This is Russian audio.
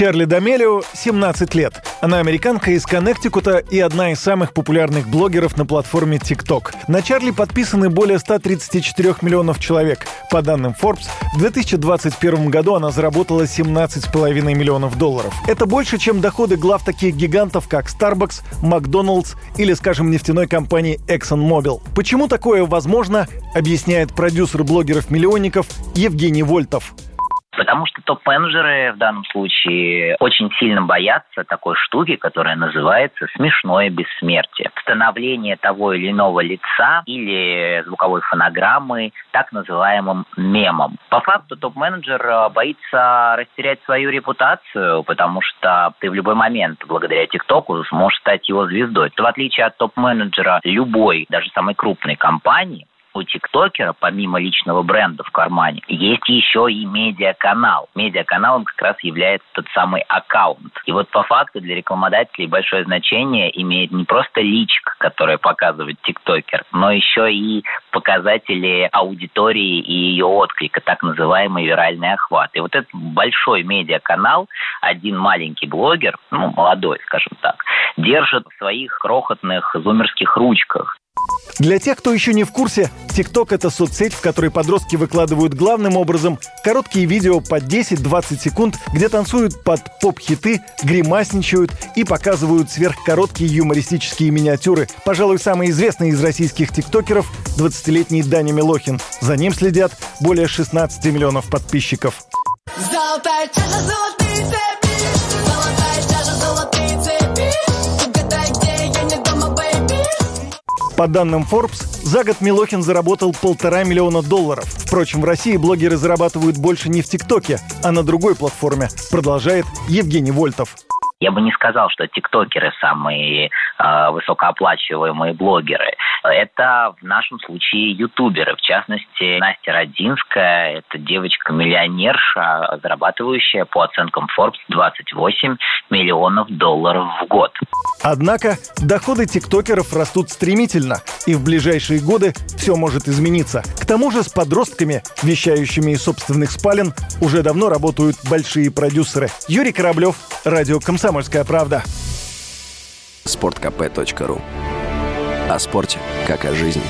Чарли Дамелио 17 лет. Она американка из Коннектикута и одна из самых популярных блогеров на платформе TikTok. На Чарли подписаны более 134 миллионов человек. По данным Forbes, в 2021 году она заработала 17,5 миллионов долларов. Это больше, чем доходы глав таких гигантов, как Starbucks, Макдоналдс или, скажем, нефтяной компании ExxonMobil. Почему такое возможно, объясняет продюсер блогеров-миллионников Евгений Вольтов. Потому что топ-менеджеры в данном случае очень сильно боятся такой штуки, которая называется смешное бессмертие. Становление того или иного лица или звуковой фонограммы так называемым мемом. По факту топ-менеджер э, боится растерять свою репутацию, потому что ты в любой момент благодаря ТикТоку сможешь стать его звездой. В отличие от топ-менеджера любой, даже самой крупной компании, у тиктокера, помимо личного бренда в кармане, есть еще и медиаканал. Медиаканалом как раз является тот самый аккаунт. И вот по факту для рекламодателей большое значение имеет не просто личка, которая показывает тиктокер, но еще и показатели аудитории и ее отклика, так называемый виральный охват. И вот этот большой медиаканал, один маленький блогер, ну, молодой, скажем так, держит в своих крохотных зумерских ручках. Для тех, кто еще не в курсе, TikTok — это соцсеть, в которой подростки выкладывают главным образом короткие видео по 10-20 секунд, где танцуют под поп-хиты, гримасничают и показывают сверхкороткие юмористические миниатюры. Пожалуй, самый известный из российских тиктокеров — 20-летний Даня Милохин. За ним следят более 16 миллионов подписчиков. Золотая чаша, золотые По данным Forbes, за год Милохин заработал полтора миллиона долларов. Впрочем, в России блогеры зарабатывают больше не в ТикТоке, а на другой платформе, продолжает Евгений Вольтов. Я бы не сказал, что тиктокеры самые э, высокооплачиваемые блогеры. Это в нашем случае ютуберы. В частности, Настя Родинская, это девочка-миллионерша, зарабатывающая по оценкам Forbes 28 миллионов долларов в год. Однако доходы тиктокеров растут стремительно, и в ближайшие годы все может измениться. К тому же с подростками, вещающими из собственных спален, уже давно работают большие продюсеры. Юрий Кораблев, Радио «Комсомольская правда». Спорткп.ру О спорте, как о жизни.